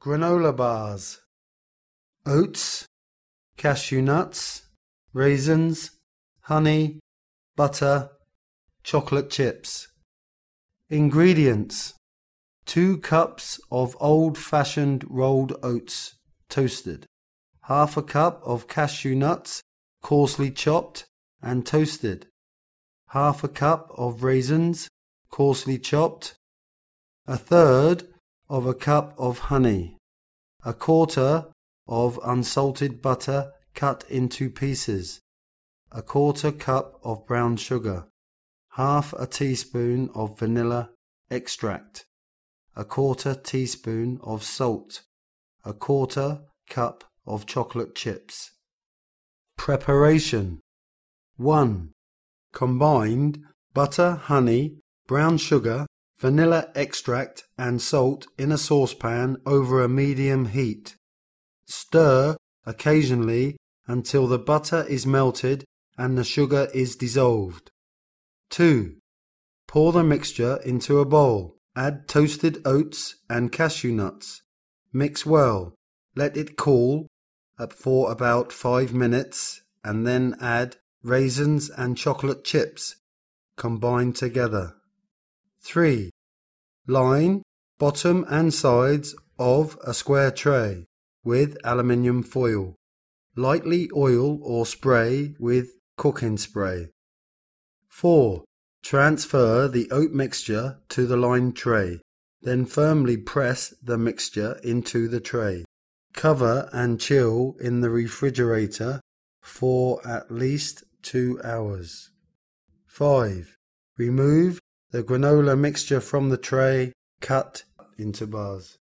granola bars, oats, cashew nuts, raisins, honey, butter, chocolate chips. Ingredients. 2 cups of old fashioned rolled oats toasted, half a cup of cashew nuts coarsely chopped and toasted, half a cup of raisins coarsely chopped, a third of a cup of honey, a quarter of unsalted butter cut into pieces, a quarter cup of brown sugar, half a teaspoon of vanilla extract, a quarter teaspoon of salt, a quarter cup of chocolate chips. Preparation 1. Combined butter, honey, brown sugar, vanilla extract and salt in a saucepan over a medium heat. Stir occasionally until the butter is melted and the sugar is dissolved. 2. Pour the mixture into a bowl. Add toasted oats and cashew nuts. Mix well. Let it cool up for about 5 minutes and then add raisins and chocolate chips combined together. 3. Line bottom and sides of a square tray with aluminium foil. Lightly oil or spray with cooking spray. 4. Transfer the oat mixture to the lined tray. Then firmly press the mixture into the tray. Cover and chill in the refrigerator for at least two hours. 5. Remove the granola mixture from the tray, cut into bars.